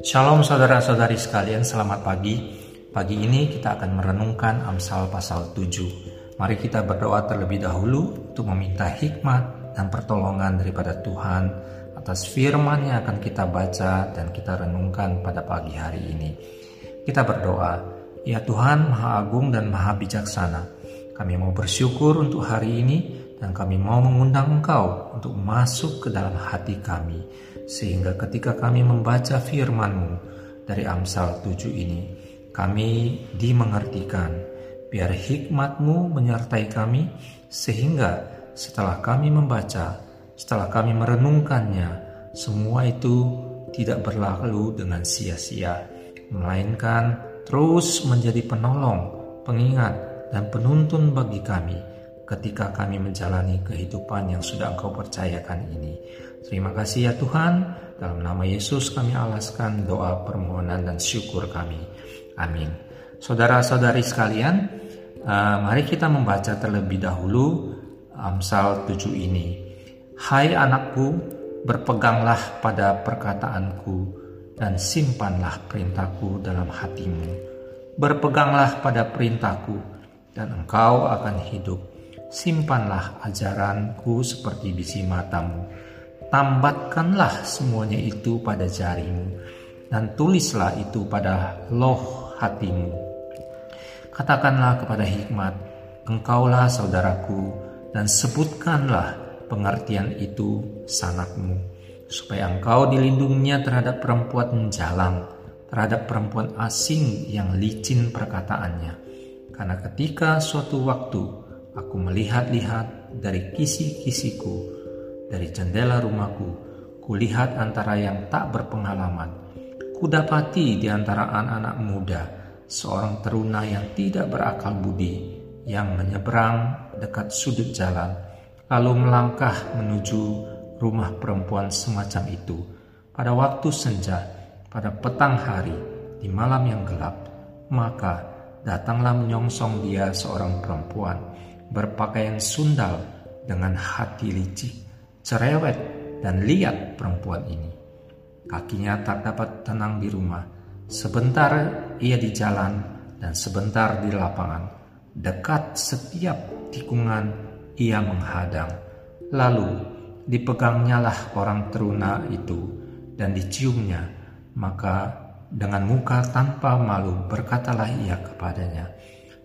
Shalom saudara-saudari sekalian, selamat pagi. Pagi ini kita akan merenungkan Amsal pasal 7. Mari kita berdoa terlebih dahulu untuk meminta hikmat dan pertolongan daripada Tuhan atas firman yang akan kita baca dan kita renungkan pada pagi hari ini. Kita berdoa, ya Tuhan Maha Agung dan Maha Bijaksana, kami mau bersyukur untuk hari ini dan kami mau mengundang Engkau untuk masuk ke dalam hati kami sehingga ketika kami membaca firman-Mu dari Amsal 7 ini, kami dimengertikan. Biar hikmat-Mu menyertai kami, sehingga setelah kami membaca, setelah kami merenungkannya, semua itu tidak berlalu dengan sia-sia, melainkan terus menjadi penolong, pengingat, dan penuntun bagi kami ketika kami menjalani kehidupan yang sudah Engkau percayakan ini. Terima kasih ya Tuhan, dalam nama Yesus kami alaskan doa permohonan dan syukur kami. Amin. Saudara-saudari sekalian, uh, mari kita membaca terlebih dahulu Amsal 7 ini. Hai anakku, berpeganglah pada perkataanku dan simpanlah perintahku dalam hatimu. Berpeganglah pada perintahku dan engkau akan hidup. Simpanlah ajaranku seperti bisi matamu tambatkanlah semuanya itu pada jarimu dan tulislah itu pada loh hatimu. Katakanlah kepada hikmat, engkaulah saudaraku, dan sebutkanlah pengertian itu sanakmu, supaya engkau dilindunginya terhadap perempuan menjalang, terhadap perempuan asing yang licin perkataannya. Karena ketika suatu waktu aku melihat-lihat dari kisi-kisiku, dari jendela rumahku, kulihat antara yang tak berpengalaman. Kudapati di antara anak-anak muda, seorang teruna yang tidak berakal budi, yang menyeberang dekat sudut jalan, lalu melangkah menuju rumah perempuan semacam itu. Pada waktu senja, pada petang hari, di malam yang gelap, maka datanglah menyongsong dia seorang perempuan berpakaian sundal dengan hati licik cerewet dan lihat perempuan ini. Kakinya tak dapat tenang di rumah. Sebentar ia di jalan dan sebentar di lapangan. Dekat setiap tikungan ia menghadang. Lalu dipegangnyalah orang teruna itu dan diciumnya. Maka dengan muka tanpa malu berkatalah ia kepadanya,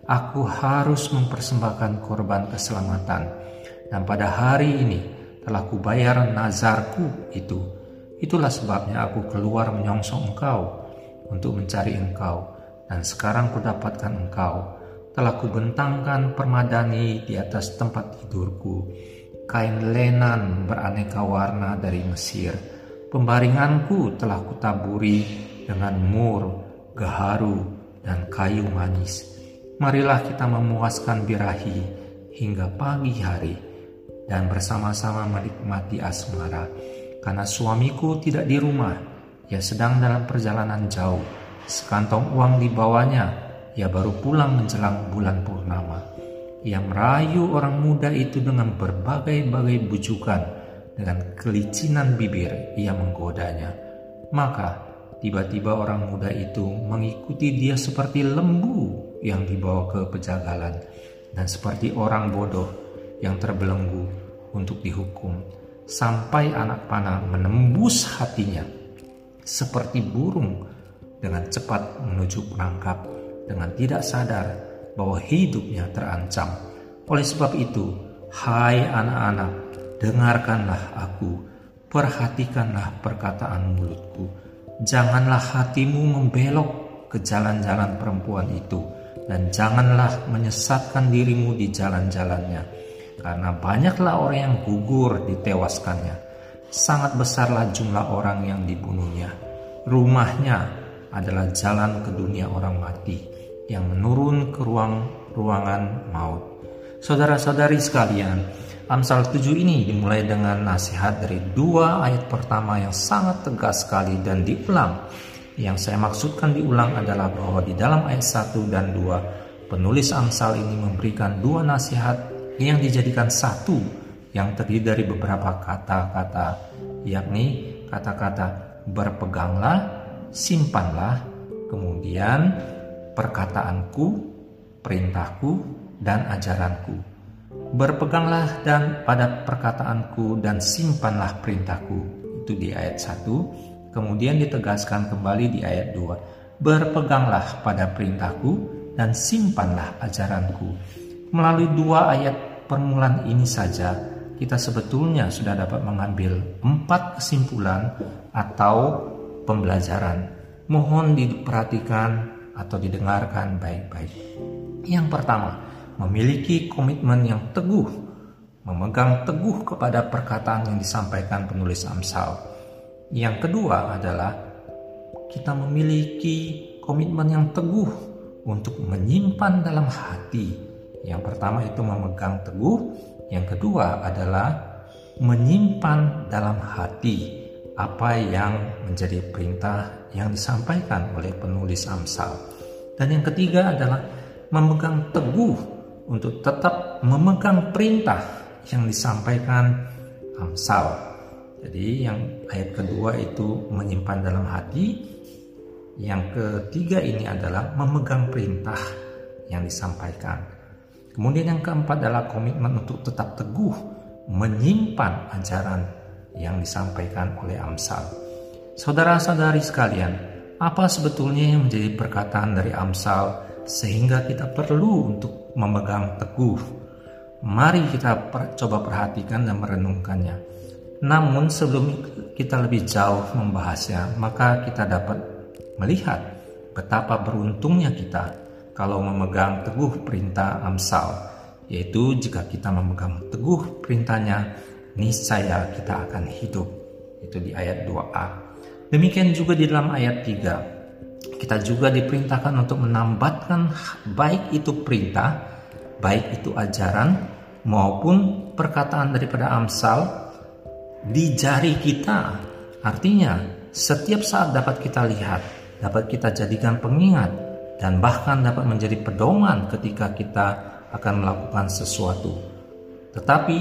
Aku harus mempersembahkan korban keselamatan. Dan pada hari ini telah kubayar nazarku itu. Itulah sebabnya aku keluar menyongsong engkau untuk mencari engkau. Dan sekarang kudapatkan engkau. Telah kubentangkan permadani di atas tempat tidurku. Kain lenan beraneka warna dari Mesir. Pembaringanku telah kutaburi dengan mur, gaharu, dan kayu manis. Marilah kita memuaskan birahi hingga pagi hari dan bersama-sama menikmati asmara. Karena suamiku tidak di rumah, ia sedang dalam perjalanan jauh. Sekantong uang dibawanya, ia baru pulang menjelang bulan purnama. Ia merayu orang muda itu dengan berbagai-bagai bujukan, dengan kelicinan bibir ia menggodanya. Maka tiba-tiba orang muda itu mengikuti dia seperti lembu yang dibawa ke pejagalan dan seperti orang bodoh yang terbelenggu untuk dihukum sampai anak panah menembus hatinya seperti burung dengan cepat menuju perangkap dengan tidak sadar bahwa hidupnya terancam. Oleh sebab itu, hai anak-anak, dengarkanlah aku, perhatikanlah perkataan mulutku. Janganlah hatimu membelok ke jalan-jalan perempuan itu, dan janganlah menyesatkan dirimu di jalan-jalannya karena banyaklah orang yang gugur ditewaskannya. Sangat besarlah jumlah orang yang dibunuhnya. Rumahnya adalah jalan ke dunia orang mati yang menurun ke ruang ruangan maut. Saudara-saudari sekalian, Amsal 7 ini dimulai dengan nasihat dari dua ayat pertama yang sangat tegas sekali dan diulang. Yang saya maksudkan diulang adalah bahwa di dalam ayat 1 dan 2 penulis Amsal ini memberikan dua nasihat yang dijadikan satu yang terdiri dari beberapa kata-kata, yakni kata-kata berpeganglah, simpanlah, kemudian perkataanku, perintahku, dan ajaranku. Berpeganglah dan pada perkataanku dan simpanlah perintahku. Itu di ayat 1. Kemudian ditegaskan kembali di ayat 2. Berpeganglah pada perintahku dan simpanlah ajaranku. Melalui dua ayat permulaan ini saja, kita sebetulnya sudah dapat mengambil empat kesimpulan atau pembelajaran. Mohon diperhatikan atau didengarkan baik-baik. Yang pertama, memiliki komitmen yang teguh, memegang teguh kepada perkataan yang disampaikan penulis Amsal. Yang kedua adalah kita memiliki komitmen yang teguh untuk menyimpan dalam hati. Yang pertama itu memegang teguh, yang kedua adalah menyimpan dalam hati apa yang menjadi perintah yang disampaikan oleh penulis Amsal. Dan yang ketiga adalah memegang teguh untuk tetap memegang perintah yang disampaikan Amsal. Jadi yang ayat kedua itu menyimpan dalam hati, yang ketiga ini adalah memegang perintah yang disampaikan. Kemudian yang keempat adalah komitmen untuk tetap teguh menyimpan ajaran yang disampaikan oleh Amsal. Saudara-saudari sekalian, apa sebetulnya yang menjadi perkataan dari Amsal sehingga kita perlu untuk memegang teguh. Mari kita per, coba perhatikan dan merenungkannya. Namun sebelum kita lebih jauh membahasnya, maka kita dapat melihat betapa beruntungnya kita kalau memegang teguh perintah Amsal, yaitu jika kita memegang teguh perintahnya, niscaya kita akan hidup. Itu di ayat 2a. Demikian juga di dalam ayat 3 kita juga diperintahkan untuk menambatkan baik itu perintah, baik itu ajaran maupun perkataan daripada Amsal di jari kita. Artinya, setiap saat dapat kita lihat, dapat kita jadikan pengingat dan bahkan dapat menjadi pedoman ketika kita akan melakukan sesuatu. Tetapi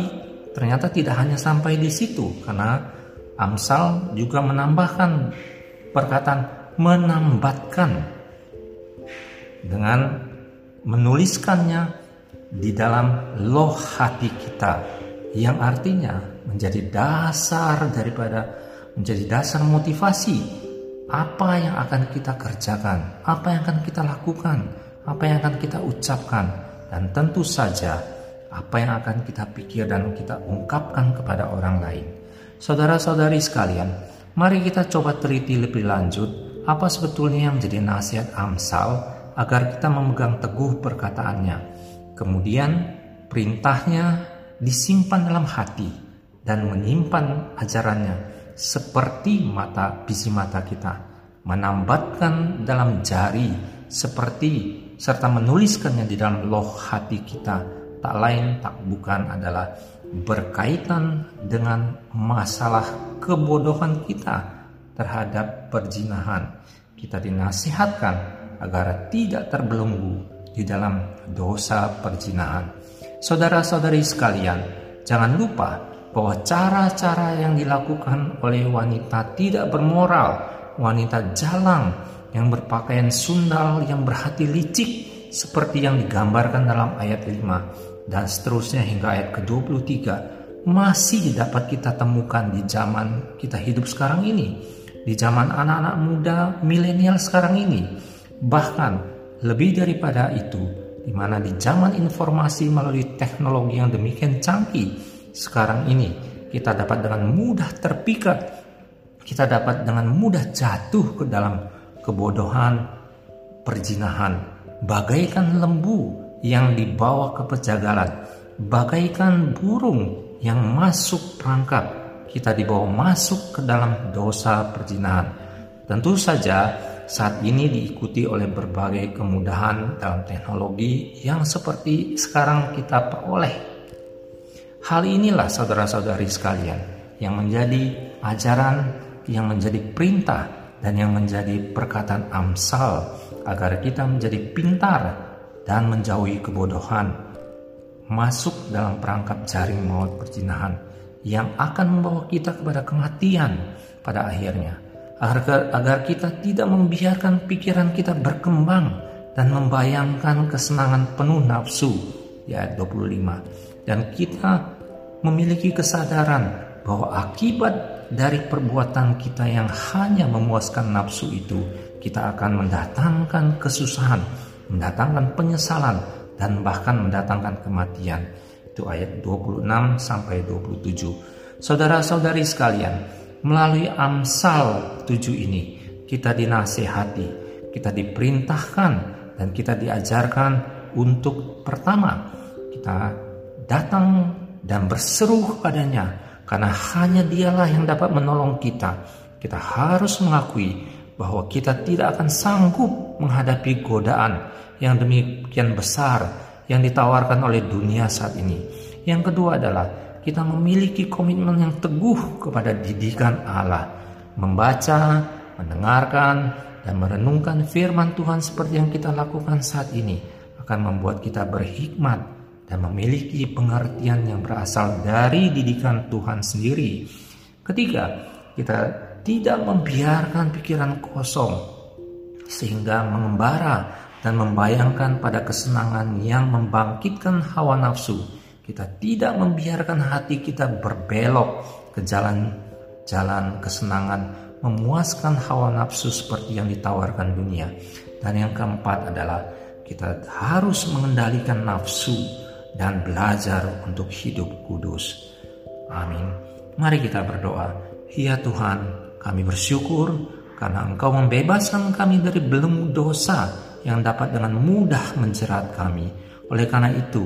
ternyata tidak hanya sampai di situ karena Amsal juga menambahkan perkataan menambatkan dengan menuliskannya di dalam loh hati kita yang artinya menjadi dasar daripada menjadi dasar motivasi apa yang akan kita kerjakan, apa yang akan kita lakukan, apa yang akan kita ucapkan dan tentu saja apa yang akan kita pikir dan kita ungkapkan kepada orang lain. Saudara-saudari sekalian, mari kita coba teliti lebih lanjut apa sebetulnya yang menjadi nasihat Amsal agar kita memegang teguh perkataannya. Kemudian perintahnya disimpan dalam hati dan menyimpan ajarannya seperti mata biji mata kita, menambatkan dalam jari seperti serta menuliskannya di dalam loh hati kita tak lain tak bukan adalah berkaitan dengan masalah kebodohan kita terhadap perjinahan. Kita dinasihatkan agar tidak terbelenggu di dalam dosa perjinahan. Saudara-saudari sekalian, jangan lupa bahwa cara-cara yang dilakukan oleh wanita tidak bermoral, wanita jalang yang berpakaian sundal yang berhati licik seperti yang digambarkan dalam ayat 5 dan seterusnya hingga ayat ke-23 masih dapat kita temukan di zaman kita hidup sekarang ini di zaman anak-anak muda milenial sekarang ini. Bahkan lebih daripada itu, di mana di zaman informasi melalui teknologi yang demikian canggih sekarang ini, kita dapat dengan mudah terpikat, kita dapat dengan mudah jatuh ke dalam kebodohan, perjinahan, bagaikan lembu yang dibawa ke pejagalan, bagaikan burung yang masuk perangkap kita dibawa masuk ke dalam dosa perjinahan. Tentu saja saat ini diikuti oleh berbagai kemudahan dalam teknologi yang seperti sekarang kita peroleh. Hal inilah saudara-saudari sekalian yang menjadi ajaran, yang menjadi perintah, dan yang menjadi perkataan Amsal agar kita menjadi pintar dan menjauhi kebodohan. masuk dalam perangkap jaring maut perjinahan yang akan membawa kita kepada kematian pada akhirnya. Agar, agar kita tidak membiarkan pikiran kita berkembang dan membayangkan kesenangan penuh nafsu, ya 25. Dan kita memiliki kesadaran bahwa akibat dari perbuatan kita yang hanya memuaskan nafsu itu, kita akan mendatangkan kesusahan, mendatangkan penyesalan, dan bahkan mendatangkan kematian. Itu ayat 26 sampai 27. Saudara-saudari sekalian, melalui Amsal 7 ini kita dinasehati, kita diperintahkan dan kita diajarkan untuk pertama kita datang dan berseru padanya karena hanya dialah yang dapat menolong kita. Kita harus mengakui bahwa kita tidak akan sanggup menghadapi godaan yang demikian besar yang ditawarkan oleh dunia saat ini. Yang kedua adalah kita memiliki komitmen yang teguh kepada didikan Allah, membaca, mendengarkan, dan merenungkan firman Tuhan seperti yang kita lakukan saat ini akan membuat kita berhikmat dan memiliki pengertian yang berasal dari didikan Tuhan sendiri. Ketiga, kita tidak membiarkan pikiran kosong sehingga mengembara dan membayangkan pada kesenangan yang membangkitkan hawa nafsu. Kita tidak membiarkan hati kita berbelok ke jalan-jalan kesenangan, memuaskan hawa nafsu seperti yang ditawarkan dunia. Dan yang keempat adalah kita harus mengendalikan nafsu dan belajar untuk hidup kudus. Amin. Mari kita berdoa. Ya Tuhan, kami bersyukur karena Engkau membebaskan kami dari belenggu dosa yang dapat dengan mudah menjerat kami. Oleh karena itu,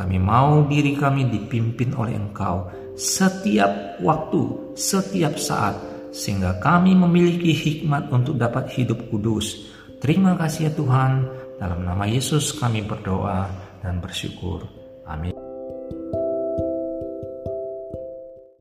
kami mau diri kami dipimpin oleh Engkau setiap waktu, setiap saat, sehingga kami memiliki hikmat untuk dapat hidup kudus. Terima kasih ya Tuhan, dalam nama Yesus kami berdoa dan bersyukur.